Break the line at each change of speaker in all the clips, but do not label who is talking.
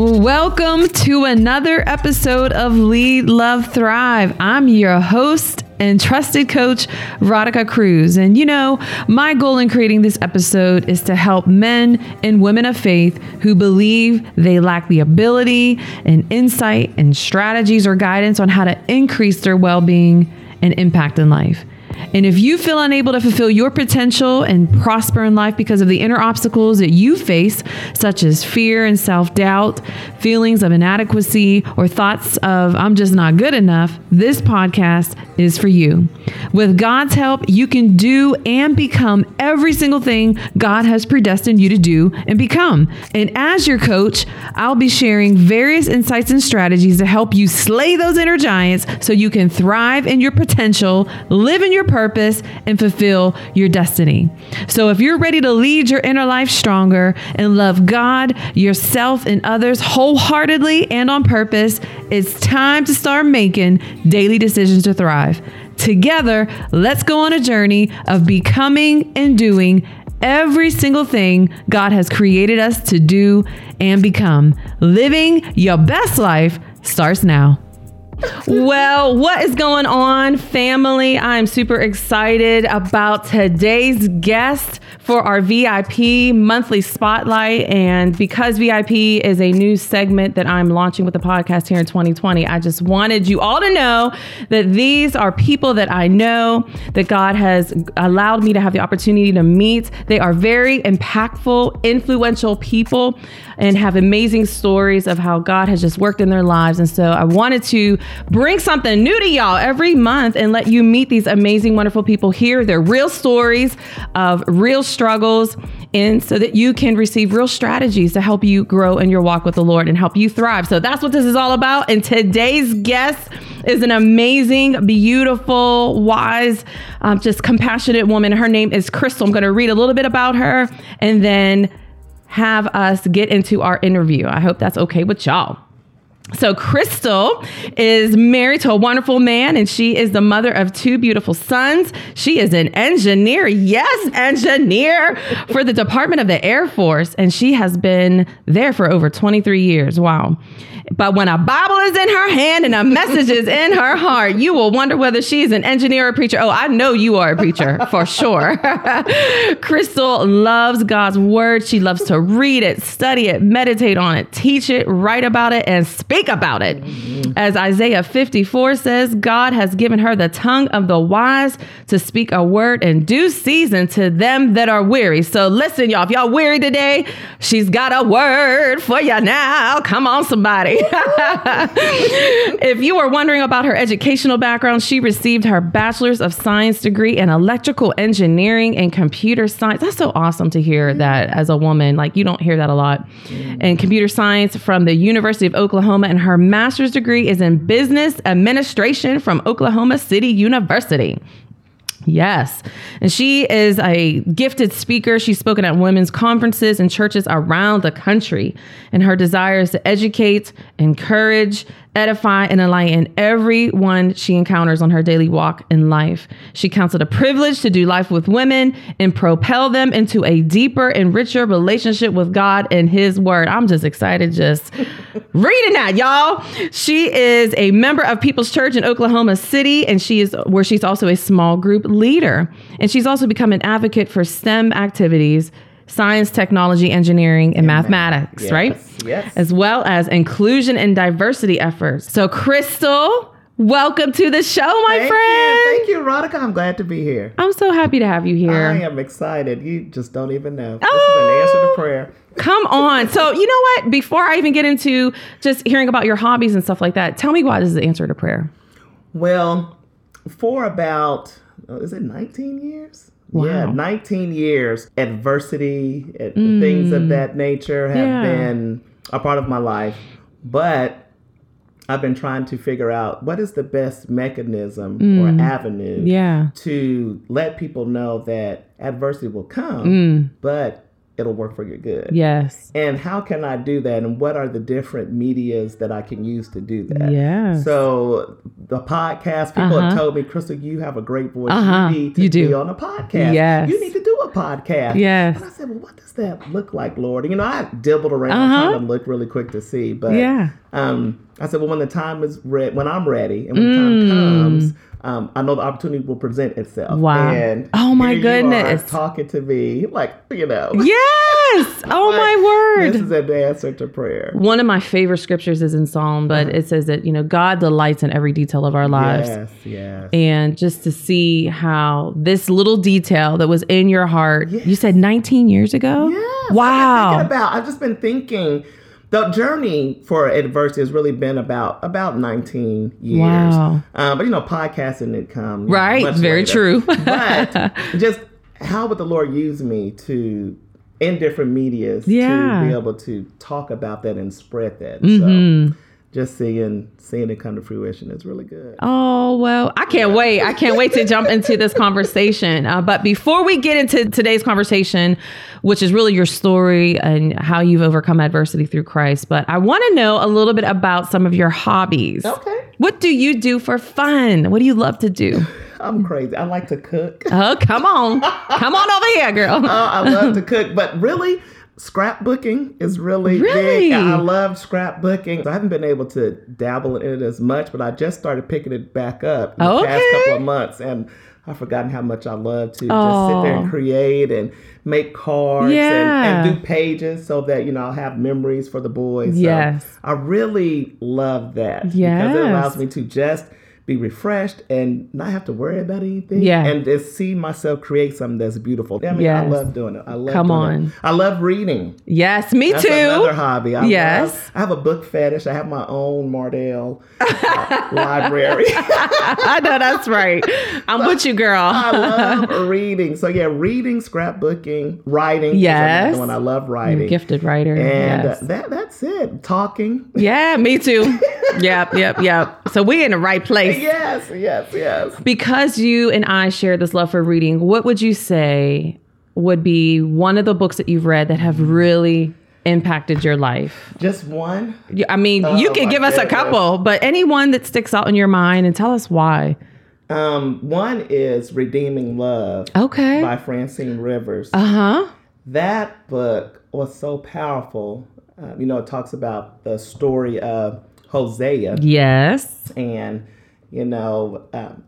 Welcome to another episode of Lead, Love, Thrive. I'm your host and trusted coach, Radhika Cruz. And you know, my goal in creating this episode is to help men and women of faith who believe they lack the ability and insight and strategies or guidance on how to increase their well being and impact in life. And if you feel unable to fulfill your potential and prosper in life because of the inner obstacles that you face, such as fear and self doubt, feelings of inadequacy, or thoughts of, I'm just not good enough, this podcast is for you. With God's help, you can do and become every single thing God has predestined you to do and become. And as your coach, I'll be sharing various insights and strategies to help you slay those inner giants so you can thrive in your potential, live in your purpose, and fulfill your destiny. So if you're ready to lead your inner life stronger and love God, yourself, and others wholeheartedly and on purpose, it's time to start making daily decisions to thrive. Together, let's go on a journey of becoming and doing every single thing God has created us to do and become. Living your best life starts now well, what is going on, family? I'm super excited about today's guest for our VIP monthly spotlight. And because VIP is a new segment that I'm launching with the podcast here in 2020, I just wanted you all to know that these are people that I know that God has allowed me to have the opportunity to meet. They are very impactful, influential people and have amazing stories of how God has just worked in their lives. And so I wanted to bring something new to y'all every month and let you meet these amazing, wonderful people here, their real stories of real struggles, and so that you can receive real strategies to help you grow in your walk with the Lord and help you thrive. So that's what this is all about. And today's guest is an amazing, beautiful, wise, um, just compassionate woman. Her name is Crystal. I'm going to read a little bit about her and then have us get into our interview. I hope that's okay with y'all. So, Crystal is married to a wonderful man, and she is the mother of two beautiful sons. She is an engineer, yes, engineer for the Department of the Air Force, and she has been there for over 23 years. Wow. But when a Bible is in her hand and a message is in her heart, you will wonder whether she's an engineer or preacher. Oh, I know you are a preacher for sure. Crystal loves God's word. She loves to read it, study it, meditate on it, teach it, write about it, and speak about it. As Isaiah 54 says, God has given her the tongue of the wise to speak a word in due season to them that are weary. So listen, y'all, if y'all weary today, she's got a word for you now. Come on, somebody. if you were wondering about her educational background, she received her bachelor's of science degree in electrical engineering and computer science. That's so awesome to hear that mm. as a woman. Like you don't hear that a lot. Mm. And computer science from the University of Oklahoma and her master's degree is in business administration from Oklahoma City University. Yes. And she is a gifted speaker. She's spoken at women's conferences and churches around the country. And her desire is to educate, encourage, edify, and enlighten everyone she encounters on her daily walk in life. She counts it a privilege to do life with women and propel them into a deeper and richer relationship with God and His Word. I'm just excited just reading that, y'all. She is a member of People's Church in Oklahoma City, and she is where she's also a small group leader. And she's also become an advocate for STEM activities science, technology, engineering, and mathematics,
yes,
right?
Yes.
As well as inclusion and diversity efforts. So, Crystal, welcome to the show, my
Thank
friend.
you. Thank you, Radhika. I'm glad to be here.
I'm so happy to have you here.
I am excited. You just don't even know. Oh. This
Oh.
is an oh, answer to prayer.
Come on. So, you know what? Before I even get into just hearing about your hobbies and stuff like that, tell me why this is the answer to prayer.
Well, for about, oh, is it 19 years?
Wow.
Yeah, 19 years. Adversity, and things of that nature have
Mm. Yeah.
been a part of my life. But I've been trying to figure out what is the best mechanism or avenue
Mm. Yeah.
to let people know that adversity will come,
Mm.
but it'll work for your good.
Yes.
And how can I do that? And what are the different medias that I can use to do that?
Yes.
So the podcast, people
Uh-huh.
have told me, Crystal, you have a great voice.
Uh-huh.
You need to
You
be
do.
on a podcast.
Yes.
You need to do a a podcast.
Yes.
And I said, well, what does that look like, Lord? And, you know, I dibbled around
Uh-huh.
trying to look really quick to see, but
Yeah.
um, I said, well, when the time is ready, when I'm ready, and when
Mm.
time comes, um, I know the opportunity will present itself.
Wow.
And
Oh, my
here you are
goodness.
talking to me, like you know.
Yes. Oh
like,
my word.
This is an answer to prayer.
One of my favorite scriptures is in Psalm, but it says that, you know, God delights in every detail of our lives.
Yes, yes.
And just to see how this little detail that was in your heart, you said 19 years ago?
Yes, I've
Wow.
thinking about. I've just been thinking. The journey for adversity has really been about about 19 years.
Wow.
Um, but you know, podcasting it come
Right. Very
later.
true.
but just how would the Lord use me to in different medias
Yeah.
to be able to talk about that and spread that.
Mhm.
So just seeing seeing it come to fruition is really good.
Oh, well, I can't wait. I can't wait to jump into this conversation. Uh, but before we get into today's conversation, which is really your story and how you've overcome adversity through Christ, but I want to know a little bit about some of your hobbies.
Okay.
What do you do for fun? What do you love to do?
I'm crazy. I like to cook.
Oh, come on. Come on over here, girl.
Oh, I love to cook, but really, scrapbooking is really,
Really?
big. I love scrapbooking. I haven't been able to dabble in it as much, but I just started picking it back up in the past couple of months, and I've forgotten how much I love to just sit there
Oh.
and create and make cards
Yeah.
and, and do pages so that you know I'll have memories for the boys. So
Yes.
I really love that because it allows me to just be refreshed and not have to worry about anything.
Yeah.
And just see myself create something that's beautiful. I mean, I love doing it. I love
Come on.
It. I love reading.
Yes, me
That's
too.
another hobby. I
Yes.
love- I have a book fetish. I have my own Mardell uh, library.
I know that's right. I'm with you, girl.
I love reading. So yeah, reading, scrapbooking, writing.
Yes.
one. I love writing.
Gifted writer.
And
yes.
uh, that that's it. Talking.
yeah, me too. yep, yep, yep. So we're in the right place.
Yes, yes, yes.
Because you and I share this love for reading, what would you say would be one of the books that you've read that have really impacted your life?
Just one.
You- I mean, you
Oh,
can
my
give us a couple, but any one that sticks out in your mind and tell us why.
Um, one is Redeeming Love
Okay.
by Francine Rivers.
Uh huh.
that book was so powerful. Uh, you know, it talks about the story of Hosea
Yes.
and, you know, um,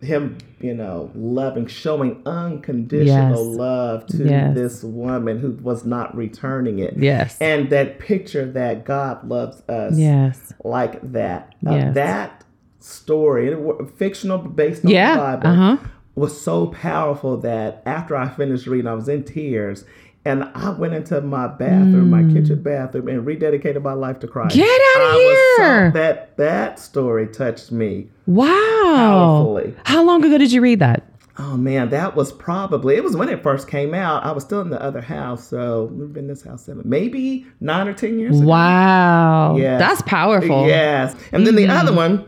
him, you know, loving, showing unconditional
Yes.
love to
Yes.
this woman who was not returning it.
Yes.
And that picture that God loves us
yes.
like that. Uh,
Yes.
that story, fictional, but based on
Yeah.
the Bible,
Uh huh.
was so powerful that after I finished reading, I was in tears. And I went into my bathroom, my kitchen bathroom, and rededicated my life to Christ.
Mm. Get outta
I was so-
here.
that that story touched me
Wow.
powerfully.
How long ago did you read that?
Oh man, that was probably it was when it first came out. I was still in the other house, so we've been in this house seven, maybe nine or ten years. ago.
Wow.
Yeah,
That's powerful.
Yes. And then the
Mm-hmm.
other one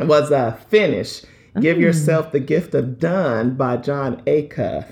was uh, Finish. Give
Mm.
Yourself the Gift of Done by Jon Acuff.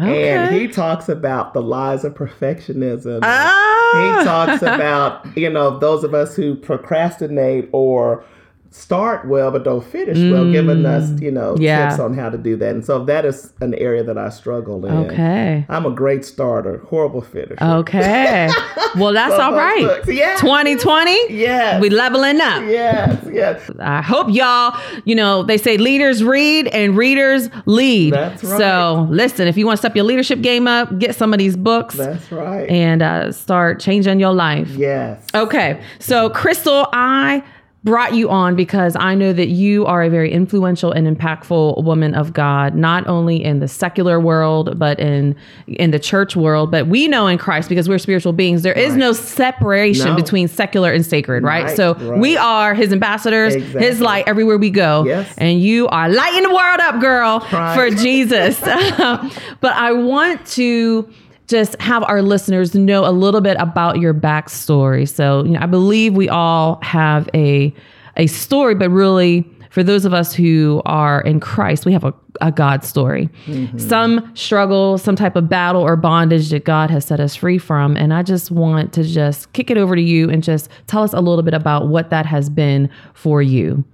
Okay.
And he talks about the lies of perfectionism.
Ah.
He talks about, you know, those of us who procrastinate or start well but don't finish well, giving us, you know,
Mm. Yeah.
tips on how to do that. And so that is an area that I struggle in.
Okay.
I'm a great starter, horrible finisher.
Okay. Well, that's
So
all right.
books- Yeah.
2020,
Yeah.
we leveling up.
Yes, yes.
I hope y'all, you know, they say leaders read and readers lead.
That's right.
So listen, if you want to step your leadership game up, get some of these books
That's right.
and uh, start changing your life.
yes.
Okay. So, Crystal, I brought you on because I know that you are a very influential and impactful woman of God, not only in the secular world, but in in the church world. But we know in Christ, because we're spiritual beings, there is
Right.
no separation
No.
between secular and sacred, right?
Right,
So
right.
we are his ambassadors, his light everywhere we go.
Yes.
And you are lighting the world up, girl, for Jesus. but I want to just have our listeners know a little bit about your backstory. So, you know, I believe we all have a a story, but really for those of us who are in Christ, we have a, a God story. Some struggle, some type of battle or bondage that God has set us free from. And I just want to just kick it over to you and just tell us a little bit about what that has been for you.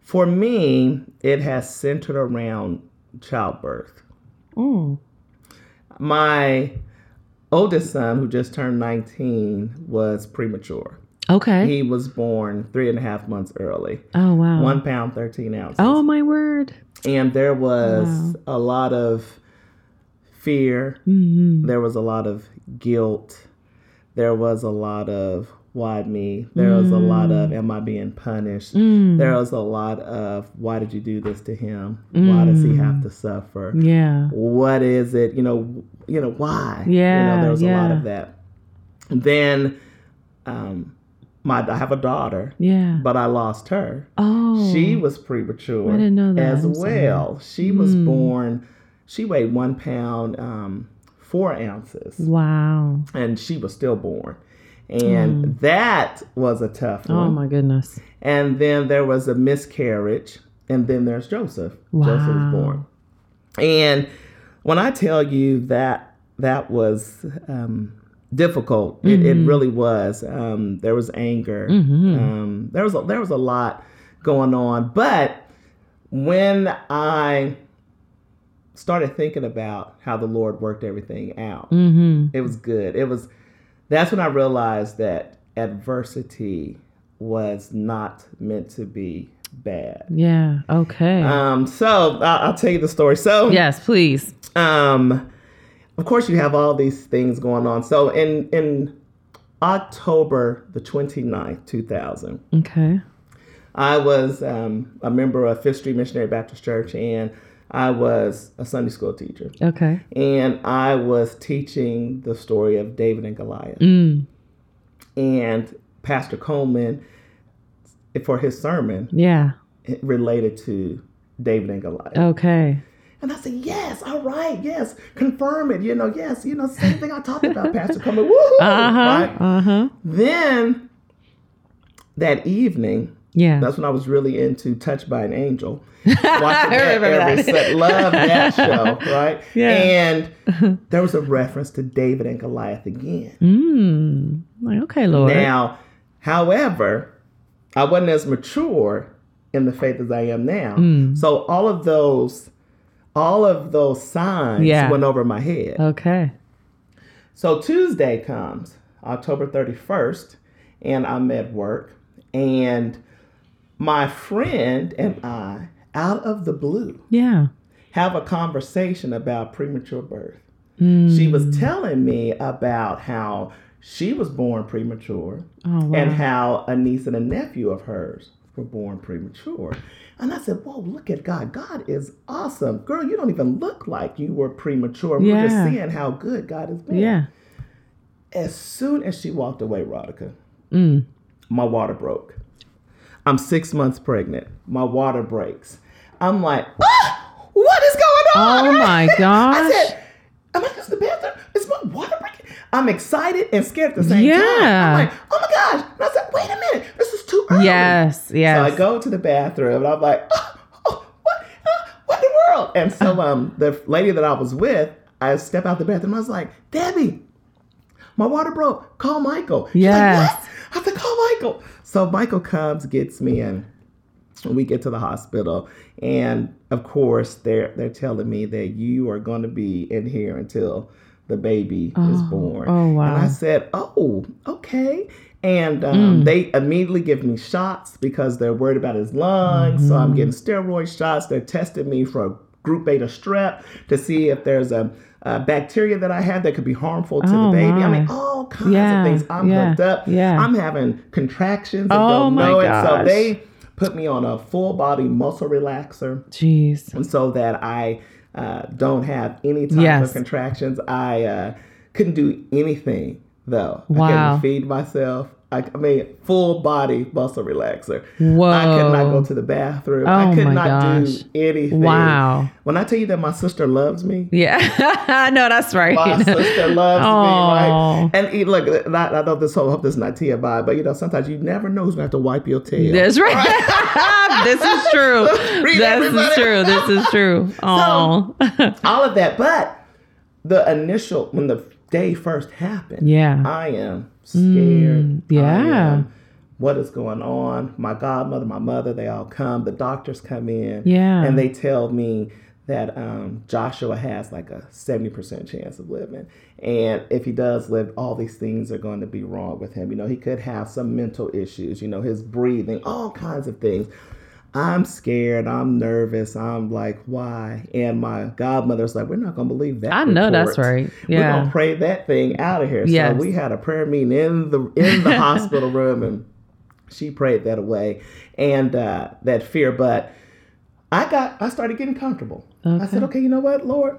For me, it has centered around childbirth.
Mm.
My oldest son, who just turned 19, was premature.
Okay.
He was born three and a half months early,
oh wow.
one pound, 13 ounces.
Oh my word.
And there was
Wow.
a lot of fear.
hmm
There was a lot of guilt. There was a lot of why me? There was a lot of am I being punished?
Mm.
There was a lot of why did you do this to him? Why does he have to suffer?
Yeah.
What is it? You know, you know why? you
Yeah,
know, there was a lot of that. Then, um, my I have a daughter,
Yeah.
but I lost her.
Oh.
She was premature.
I didn't know that.
as
I'm sorry.
well. She was
Mm.
born. She weighed one pound, um, four ounces,
Wow.
and she was stillborn. And that was a tough
Oh
one.
my goodness.
And then there was a miscarriage, and then there's Joseph. Joseph was
Wow.
born. And when I tell you that that was um, difficult, it,
Mm-hmm.
it really was. Um, there was anger. Um, there was a, there was a lot going on. But when I started thinking about how the Lord worked everything out,
Mm-hmm.
it was good. It was that's when I realized that adversity was not meant to be bad.
Yeah. Okay.
Um, so I'll, I'll tell you the story. So
yes, please.
um, of course you have all these things going on. So in in October the 29th, 2000,
Okay.
I was um, a member of Fifth Street Missionary Baptist Church and I was a Sunday school teacher.
Okay.
And I was teaching the story of David and Goliath.
Mm.
and Pastor Coleman for his sermon
Yeah.
related to David and Goliath.
Okay.
And I said, Yes, all right, yes, confirm it. You know, yes, you know, same thing I talked about, Pastor Coleman. Woo!
Uh huh.
Right?
Uh huh.
Then that evening,
Yeah.
that's when I was really into Touched by an Angel. Watching that every
that.
set. Love that show, right?
Yeah.
And there was a reference to David and Goliath again.
Mm. Like, okay, Lord.
Now, however, I wasn't as mature in the faith as I am now.
Mm.
So all of those, all of those signs
Yeah.
went over my head.
Okay.
So Tuesday comes, October 31st, and I'm at work, and my friend and I, out of the blue,
Yeah.
have a conversation about premature birth.
Mm.
She was telling me about how she was born premature
Oh, wow.
and how a niece and a nephew of hers were born premature. And I said, Whoa, look at God. God is awesome. Girl, you don't even look like you were premature. We're just seeing how good God has been.
yeah.
As soon as she walked away, Radhika,
Mm.
my water broke. I'm six months pregnant. My water breaks. I'm like, ah, what is going on?
Oh my gosh.
I
gosh.
said, am I just the bathroom? Is my water breaking? I'm excited and scared at the same
Yeah.
time. I'm like, oh my gosh. And I said, wait a minute. This is too early.
Yes. Yes.
So I go to the bathroom and I'm like, oh, oh, what, uh, what in the world? And so um, the lady that I was with, I step out the bathroom. I was like, Debbie, my water broke. Call Michael. She's
Yes.
like, what? I have to call Michael. So Michael comes, gets me, and we get to the hospital. And of course, they're they're telling me that you are going to be in here until the baby is
Oh,
born.
oh, wow.
And I said, oh, okay. And um,
Mm.
they immediately give me shots because they're worried about his lungs. So
Mm-hmm.
I'm getting steroid shots. They're testing me for group beta strep to see if there's a, a bacteria that I have that could be harmful to
Oh,
the baby. I mean, all kinds
Yeah,
of things. I'm
yeah,
hooked up.
yeah.
I'm having contractions and
Oh,
don't
my
know it. So they put me on a full body muscle relaxer
Jeez.
and so that I uh, don't have any type
Yes.
of contractions. I uh, couldn't do anything though. I
Wow.
couldn't feed myself. I, I mean, full body muscle relaxer.
Whoa.
I could not go to the bathroom.
Oh
I could not
gosh.
do anything.
Wow.
When I tell you that my sister loves me,
Yeah. I know that's right.
my sister loves
Aw.
me, right? And eat, look, I, I know this whole hope this is not TMI, but you know, sometimes you never know who's gonna have to wipe your tail.
That's right. this is true. This
everybody.
is true. This is true. Oh.
all of that. But the initial when the day first happened,
yeah.
I am scared.
Mm, yeah.
What is going on? My godmother, my mother, they all come. The doctors come in.
Yeah.
And they tell me that um, Joshua has like a 70% chance of living. And if he does live, all these things are going to be wrong with him. You know, he could have some mental issues, you know, his breathing, all kinds of things. I'm scared. I'm nervous. I'm like, why? And my godmother's like, we're not going to believe that.
I know
report.
that's right.
We're going to pray that thing out of here.
Yes.
So we had a prayer meeting in the in the hospital room, and she prayed that away and uh, that fear. But I got, I started getting comfortable. I said, okay, you know what, Lord,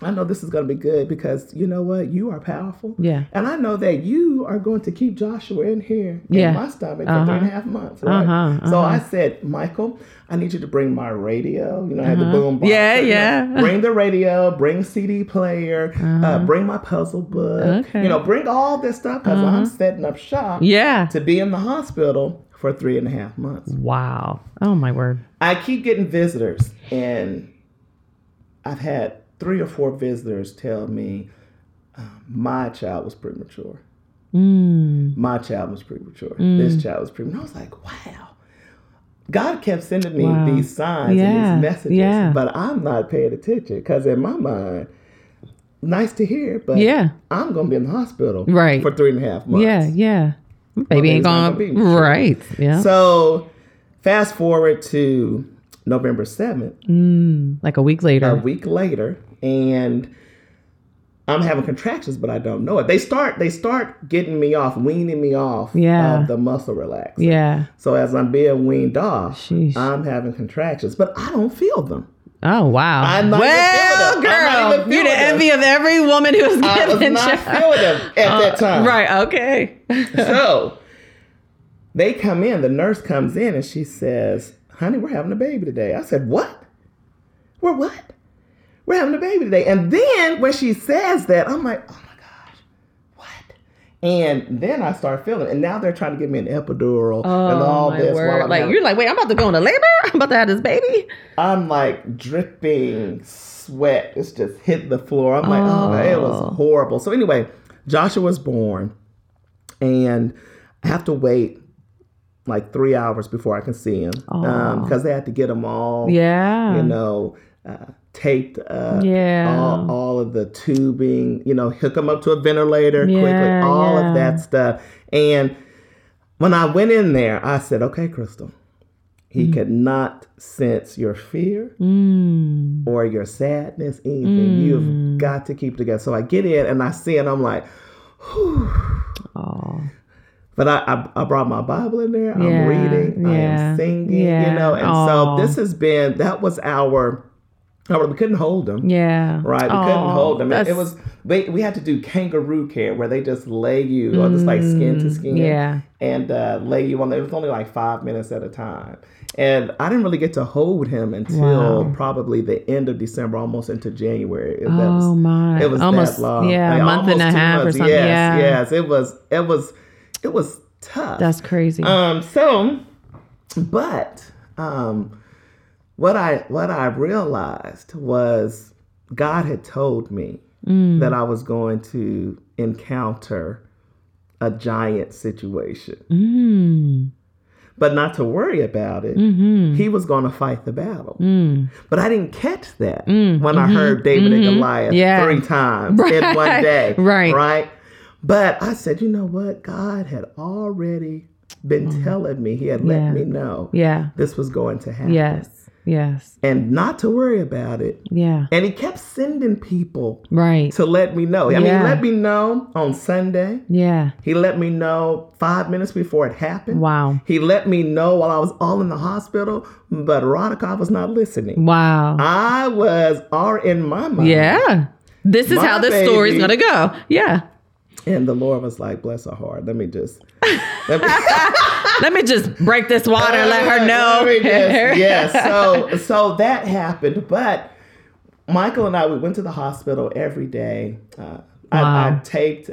I know this is going to be good because you know what, you are powerful.
Yeah.
And I know that you are going to keep Joshua in here
Yeah.
in my stomach for
Uh-huh.
three and a half months. Right?
Uh-huh,
So
uh-huh.
I said, Michael, I need you to bring my radio. You know, I had the boom box.
Uh-huh. Yeah,
So, know,
yeah.
Bring the radio, bring CD player, uh, bring my puzzle book.
Uh-huh. Okay. Uh-huh.
You know, bring all this stuff because I'm setting up shop
Yeah.
to be in the hospital for three and a half months.
Wow. Oh my word.
I keep getting visitors, and I've had three or four visitors tell me um, my child was premature.
Mm.
My child was premature. This child was premature. I was like, wow. God kept sending me
Wow.
these signs
Yeah,
and these messages,
yeah.
but I'm not paying attention because in my mind, nice to hear, but
Yeah.
I'm going to be in the hospital
Right.
for three and a half months.
Yeah. Yeah. Baby ain't gonna
gonna
be right. Yeah.
So fast forward to November 7th,
Mm. Like a week later.
a week later and I'm having contractions, but I don't know it. They start they start getting me off, weaning me off
Yeah.
of the muscle relaxer.
Yeah.
So as I'm being weaned off,
Sheesh.
I'm having contractions, but I don't feel them.
Oh wow.
I'm not
well,
feeling it. I'm not
girl, you're the
it.
envy of every woman who was
I was not feeling them at that time.
Uh, Right. Okay.
So they come in, the nurse comes in and she says, Honey, we're having a baby today. I said, What? We're what? We're having a baby today. And then when she says that, I'm like, Oh my gosh, what? And then I start feeling, and now they're trying to give me an epidural and all
Oh,
this
Like
having-
you're like, wait, I'm about to go into labor. I'm about to have this baby.
I'm like dripping sweat. It's just hit the floor. I'm like, oh, it
Oh.
was horrible. So anyway, Joshua was born, and I have to wait like three hours before I can see him because they had to get him all,
Yeah.
you know, uh, taped up.
Yeah.
All, all of the tubing, you know, hook him up to a ventilator quickly, all
yeah.
of that stuff. And when I went in there, I said, okay, Crystal, he could not sense your fear
Mm.
or your sadness, anything. You've got to keep together. So I get in and I see it, and I'm like,
Oh.
but I, I, I brought my Bible in there. I'm
Yeah,
reading. I am singing.
yeah.
You know, and so this has been that was our. Our we couldn't hold him.
Yeah.
Right, we couldn't hold them. It, it was we, we had to do kangaroo care where they just lay you or just like skin to skin,
Mm, yeah.
and uh, lay you on. There. It was only like five minutes at a time, and I didn't really get to hold him until
Wow.
probably the end of December, almost into January. It- that
Oh
was-
my.
it was
almost
that long.
yeah,
Like,
a month and a half or something.
Yes,
yeah.
yes, it was. It was. It was tough.
That's crazy.
Um, so, but um, what I what I realized was God had told me
Mm.
that I was going to encounter a giant situation,
mm.
but not to worry about it.
Mm-hmm.
He was going to fight the battle,
Mm.
but I didn't catch that
Mm,
when I heard David and Goliath
Yeah.
three times in one day.
right.
right. But I said, you know what? God had already been telling me. He had let
Mm. Yeah.
me know
Yeah.
this was going to happen.
Yes. Yes.
And not to worry about it.
Yeah.
And he kept sending people
Right.
to let me know. I mean, he let me know on Sunday.
Yeah.
He let me know five minutes before it happened.
Wow.
He let me know while I was all in the hospital, but Veronica was not listening.
Wow.
I was all in my mind.
Yeah. This is
My
how this story's
baby-
gonna go. Yeah.
And the Lord was like, bless her heart. Let me just let me,
Let me just break this water and let her know.
Let just- yeah. So so that happened. But Michael and I we went to the hospital every day. Uh, I, I taped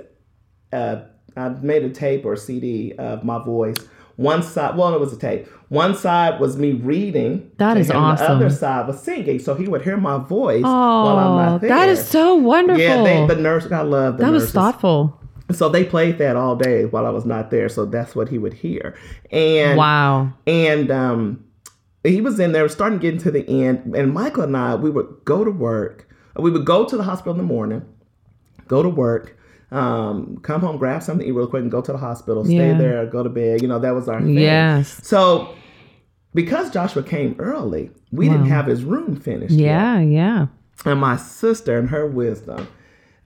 uh, I made a tape or CD of my voice. One side, well, it was a tape. One side was me reading.
That is
him.
awesome.
The other side was singing, so he would hear my voice while I'm
Oh,
not there.
that is so wonderful.
Yeah, they, the nurse. I love the
that was thoughtful.
So they played that all day while I was not there. So that's what he would hear. And
Wow.
and um, he was in there, starting getting to the end, and Michael and I, we would go to work. We would go to the hospital in the morning, go to work, um, come home, grab something to eat real quick, and go to the hospital. Stay
Yeah.
there, go to bed. You know, that was our thing.
Yes.
So, because Joshua came early, we didn't have his room finished. yet.
Yeah, yeah.
And my sister, and her wisdom,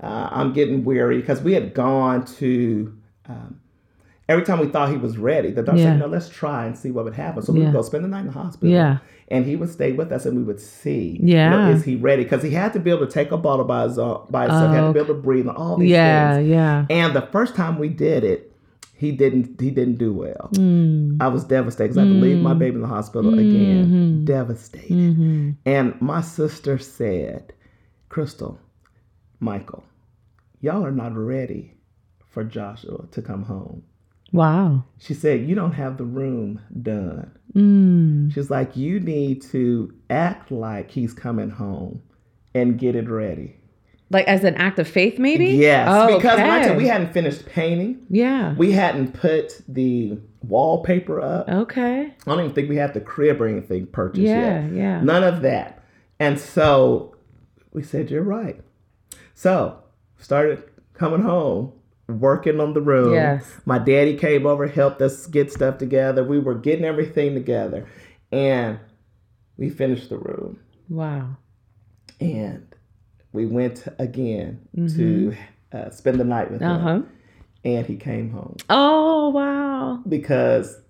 uh, I'm getting weary because we had gone to. Um, every time we thought he was ready, the doctor
Yeah.
said, "No, let's try and see what would happen." So we
Yeah.
would go spend the night in the hospital.
Yeah.
And he would stay with us, and we would see. you know, is he ready? Because he had to be able to take a bottle by his own, by himself. He had to be able to breathe and all these
Yeah,
things.
yeah. yeah.
And the first time we did it, he didn't. He didn't do well.
Mm.
I was devastated because I had to leave my baby in the hospital again. Devastated.
Mm-hmm.
And my sister said, Crystal, Michael, y'all are not ready for Joshua to come home.
Wow.
She said, You don't have the room done.
Mm.
She's like, You need to act like he's coming home and get it ready.
Like as an act of faith, maybe?
Yes,
Oh,
because
okay.
we hadn't finished painting.
Yeah.
We hadn't put the wallpaper up.
Okay.
I don't even think we had the crib or anything purchased
Yeah,
yet.
yeah.
None of that. And so we said, You're right. So started coming home, working on the room.
Yes.
My daddy came over, helped us get stuff together. We were getting everything together. And we finished the room.
Wow.
And we went again to uh, spend the night with
Uh
him. And he came home
Oh wow.
because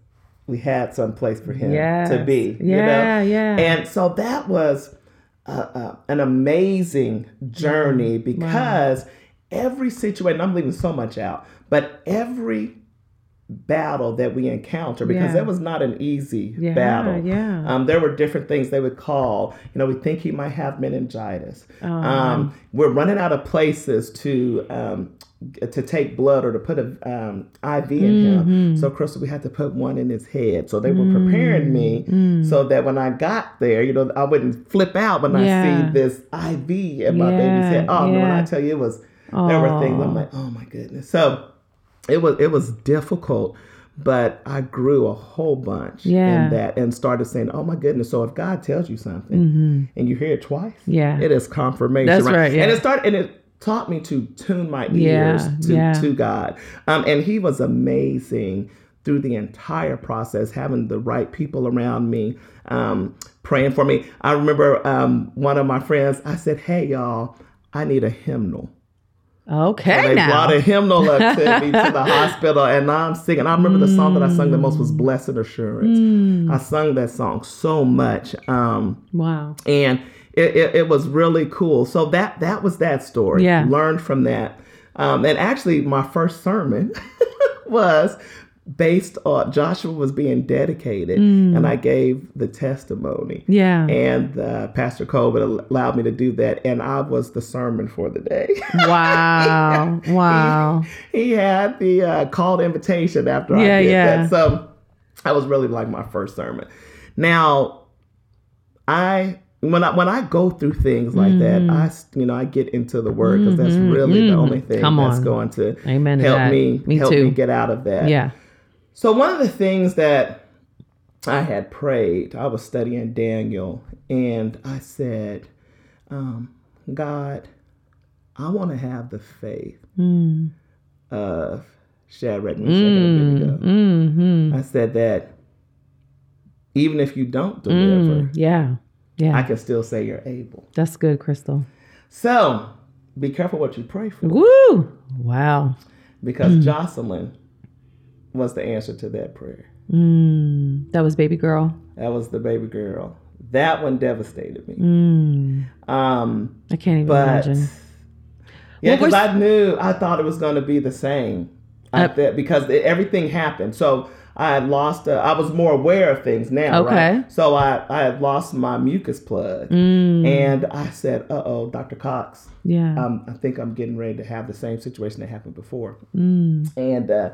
we had some place for him
Yes.
to be. you know?
Yeah, yeah.
And so that was uh, uh, an amazing journey because every situation, I'm leaving so much out, but every battle that we encounter, because
Yeah.
that was not an easy
Yeah,
battle.
yeah.
Um, there were different things they would call, you know, we think he might have meningitis.
Oh.
Um, we're running out of places to. Um, to take blood or to put a um, IV in
Mm-hmm.
him. So, Crystal, we had to put one in his head. So, they were preparing me
Mm.
so that when I got there, you know, I wouldn't flip out when I see this IV in my
Yeah,
baby's head. Oh, no, when. I tell you, it was, there were things I'm like, oh my goodness. So, it was, it was difficult. But I grew a whole bunch
Yeah.
in that and started saying, "Oh my goodness!" So if God tells you something and you hear it twice,
Mm-hmm. Yeah.
it is confirmation.
That's right, yeah.
And it started, and it taught me to tune my
Yeah,
ears to,
yeah.
to God. Um, and He was amazing through the entire process, having the right people around me, um, praying for me. I remember um, one of my friends. I said, "Hey, y'all, I need a hymnal."
Okay
They
now.
brought a hymnal up to me to the hospital, and I'm singing. I remember the song that I sung the most was "Blessed Assurance."
Mm.
I sung that song so much. Um,
wow.
and it, it, it was really cool. So that that was that story.
Yeah.
learned from that. Um, and actually, my first sermon was based on Joshua was being dedicated, and I gave the testimony.
Mm. Yeah.
And uh, Pastor Colbert allowed me to do that, and I was the sermon for the day.
Wow. Wow.
he had the uh, called invitation after
Yeah,
I did
yeah.
that. So that was really like my first sermon. Now, I when I when I go through things like that, I s- you know I get into the word because that's really the only thing
Mm-hmm. Come
that's
on.
going to
Amen
help
that.
me,
Me
help
too.
me get out of that.
Yeah.
So one of the things that I had prayed, I was studying Daniel, and I said, um, God, I want to have the faith
Mm.
of Shadrach, Meshach, and Abednego.
Mm-hmm.
I said that even if you don't deliver,
Mm. Yeah. Yeah.
I can still say you're able.
That's good, Crystal.
So be careful what you pray for,
Woo! Wow.
because Jocelyn was the answer to that prayer.
Mm. That was baby girl.
That was the baby girl. That one devastated me.
Mm.
Um,
I can't even
but
imagine.
yeah, because
we're-
I knew I thought it was going to be the same. I
Uh,
because it, everything happened. So I had lost. Uh, I was more aware of things now.
Okay.
Right? So I I had lost my mucus plug,
Mm.
and I said, "Uh oh, Dr. Cox,
Yeah.
um, I think I'm getting ready to have the same situation that happened before."
Mm.
And uh,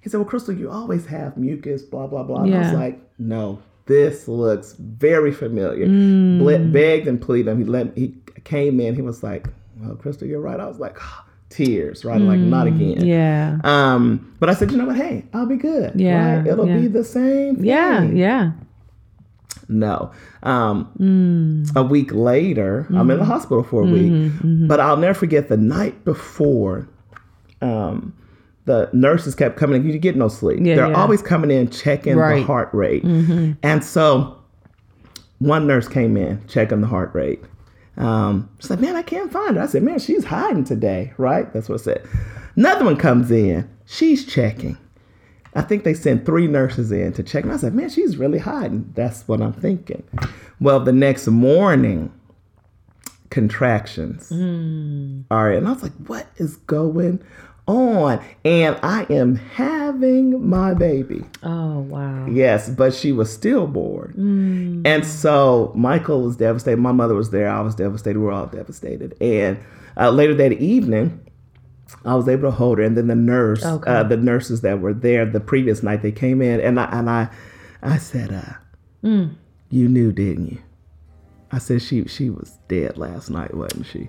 he said, "Well, Crystal, you always have mucus, blah blah blah." And I was like, "No, this looks very familiar."
Mm.
Ble- begged and pleaded him. He let he came in. He was like, "Well, Crystal, you're right." I was like, tears, right? Like not again.
Mm. Yeah.
Um, but I said, you know what? Hey, I'll be good.
Yeah,
right? it'll
yeah.
be the same. Thing.
Yeah. Yeah.
No. Um, mm. A week later, mm-hmm. I'm in the mm-hmm. hospital for a week, mm-hmm, mm-hmm. but I'll never forget the night before. Um, the nurses kept coming in. You get no sleep. Yeah, They're yeah. always coming in checking right. the heart rate. Mm-hmm. And so one nurse came in checking the heart rate. Um, she's like, man, I can't find her. I said, man, she's hiding today, right? That's what I said. Another one comes in. She's checking. I think they sent three nurses in to check. And I said, man, she's really hiding. That's what I'm thinking. Well, the next morning, contractions. Mm. All right. And I was like, what is going on and I am having my baby.
Oh, wow.
Yes, but she was stillborn. Mm. And so Michael was devastated. My mother was there. I was devastated. We were all devastated. And uh, later that evening, I was able to hold her. And then the nurse, okay. uh, the nurses that were there the previous night, they came in and I, and I, I said, uh, mm. you knew, didn't you? I said, she, she was dead last night, wasn't she?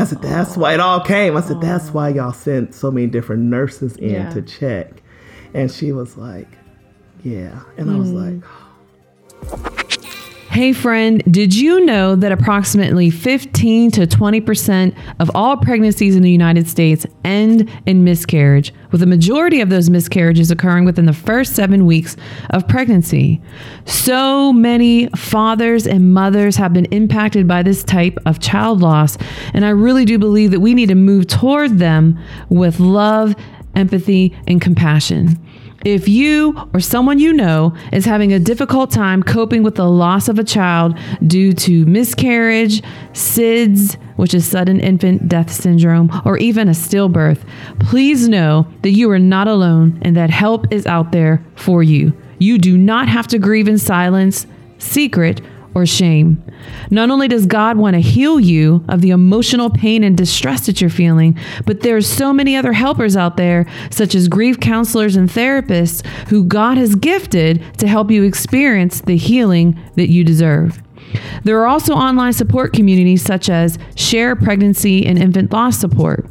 I said, that's why it all came. I said, that's why y'all sent so many different nurses in yeah. to check. And she was like, yeah. And mm. I was like,
oh. Hey, friend, did you know that approximately 15 to 20% of all pregnancies in the United States end in miscarriage, with the majority of those miscarriages occurring within the first seven weeks of pregnancy? So many fathers and mothers have been impacted by this type of child loss, and I really do believe that we need to move toward them with love, empathy, and compassion. If you or someone you know is having a difficult time coping with the loss of a child due to miscarriage, SIDS, which is sudden infant death syndrome, or even a stillbirth, please know that you are not alone and that help is out there for you. You do not have to grieve in silence, secret, or shame. Not only does God want to heal you of the emotional pain and distress that you're feeling, but there are so many other helpers out there, such as grief counselors and therapists, who God has gifted to help you experience the healing that you deserve. There are also online support communities such as Share Pregnancy and Infant Loss Support.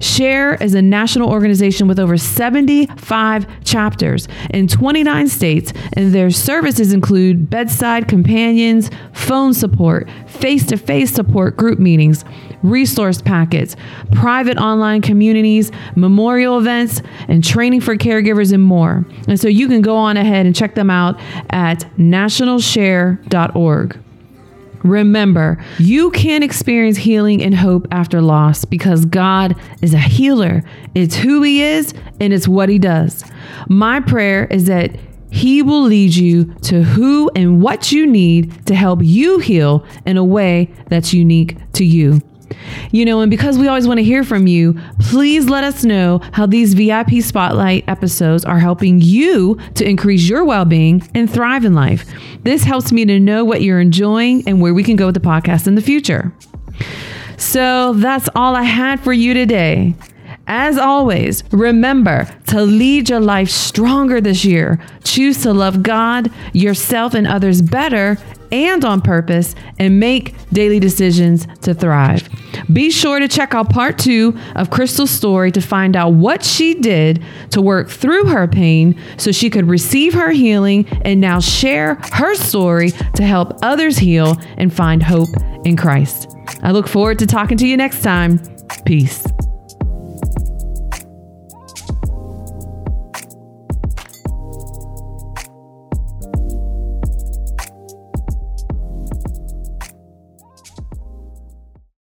Share is a national organization with over 75 chapters in 29 states, and their services include bedside companions, phone support, face to face support group meetings, resource packets, private online communities, memorial events, and training for caregivers, and more. And so you can go on ahead and check them out at nationalshare.org. Remember, you can experience healing and hope after loss because God is a healer. It's who He is and it's what He does. My prayer is that He will lead you to who and what you need to help you heal in a way that's unique to you. You know, and because we always want to hear from you, please let us know how these VIP Spotlight episodes are helping you to increase your well being and thrive in life. This helps me to know what you're enjoying and where we can go with the podcast in the future. So that's all I had for you today. As always, remember to lead your life stronger this year. Choose to love God, yourself, and others better and on purpose and make daily decisions to thrive. Be sure to check out part two of Crystal's story to find out what she did to work through her pain so she could receive her healing and now share her story to help others heal and find hope in Christ. I look forward to talking to you next time. Peace.